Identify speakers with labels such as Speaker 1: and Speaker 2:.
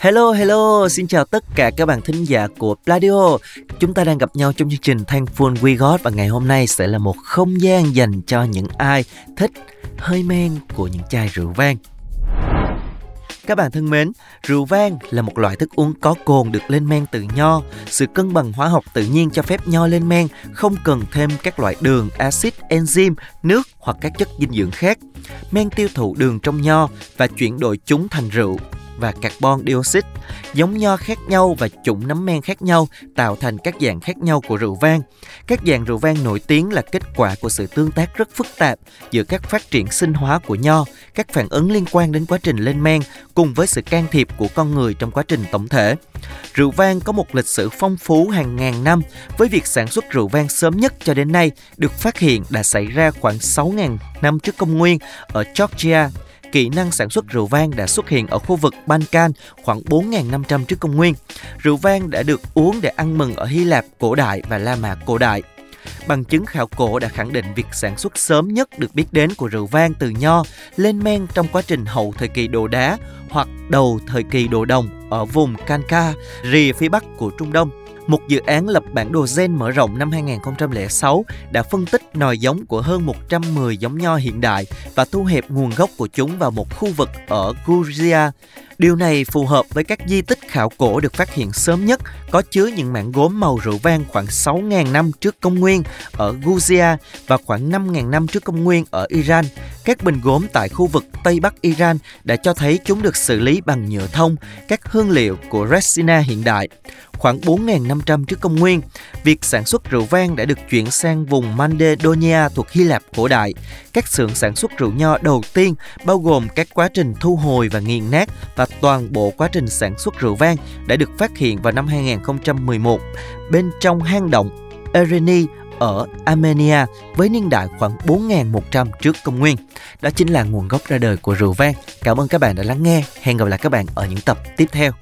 Speaker 1: Hello hello, xin chào tất cả các bạn thính giả của Pladio. Chúng ta đang gặp nhau trong chương trình Thankful We Got và ngày hôm nay sẽ là một không gian dành cho những ai thích hơi men của những chai rượu vang. Các bạn thân mến, rượu vang là một loại thức uống có cồn được lên men từ nho. Sự cân bằng hóa học tự nhiên cho phép nho lên men, không cần thêm các loại đường, axit, enzyme, nước hoặc các chất dinh dưỡng khác. Men tiêu thụ đường trong nho và chuyển đổi chúng thành rượu và carbon dioxide. Giống nho khác nhau và chủng nấm men khác nhau tạo thành các dạng khác nhau của rượu vang. Các dạng rượu vang nổi tiếng là kết quả của sự tương tác rất phức tạp giữa các phát triển sinh hóa của nho, các phản ứng liên quan đến quá trình lên men cùng với sự can thiệp của con người trong quá trình tổng thể. Rượu vang có một lịch sử phong phú hàng ngàn năm với việc sản xuất rượu vang sớm nhất cho đến nay được phát hiện đã xảy ra khoảng 6.000 năm trước công nguyên ở Georgia, kỹ năng sản xuất rượu vang đã xuất hiện ở khu vực Balkan khoảng 4.500 trước công nguyên. Rượu vang đã được uống để ăn mừng ở Hy Lạp cổ đại và La Mã cổ đại. Bằng chứng khảo cổ đã khẳng định việc sản xuất sớm nhất được biết đến của rượu vang từ nho lên men trong quá trình hậu thời kỳ đồ đá hoặc đầu thời kỳ đồ đồng ở vùng Kanka, rìa phía bắc của Trung Đông. Một dự án lập bản đồ gen mở rộng năm 2006 đã phân tích nòi giống của hơn 110 giống nho hiện đại và thu hẹp nguồn gốc của chúng vào một khu vực ở Georgia. Điều này phù hợp với các di tích khảo cổ được phát hiện sớm nhất có chứa những mảng gốm màu rượu vang khoảng 6.000 năm trước công nguyên ở Georgia và khoảng 5.000 năm trước công nguyên ở Iran. Các bình gốm tại khu vực Tây Bắc Iran đã cho thấy chúng được xử lý bằng nhựa thông, các hương liệu của Resina hiện đại khoảng 4.500 trước công nguyên. Việc sản xuất rượu vang đã được chuyển sang vùng Macedonia thuộc Hy Lạp cổ đại. Các xưởng sản xuất rượu nho đầu tiên bao gồm các quá trình thu hồi và nghiền nát và toàn bộ quá trình sản xuất rượu vang đã được phát hiện vào năm 2011 bên trong hang động Ereni ở Armenia với niên đại khoảng 4.100 trước công nguyên. Đó chính là nguồn gốc ra đời của rượu vang. Cảm ơn các bạn đã lắng nghe. Hẹn gặp lại các bạn ở những tập tiếp theo.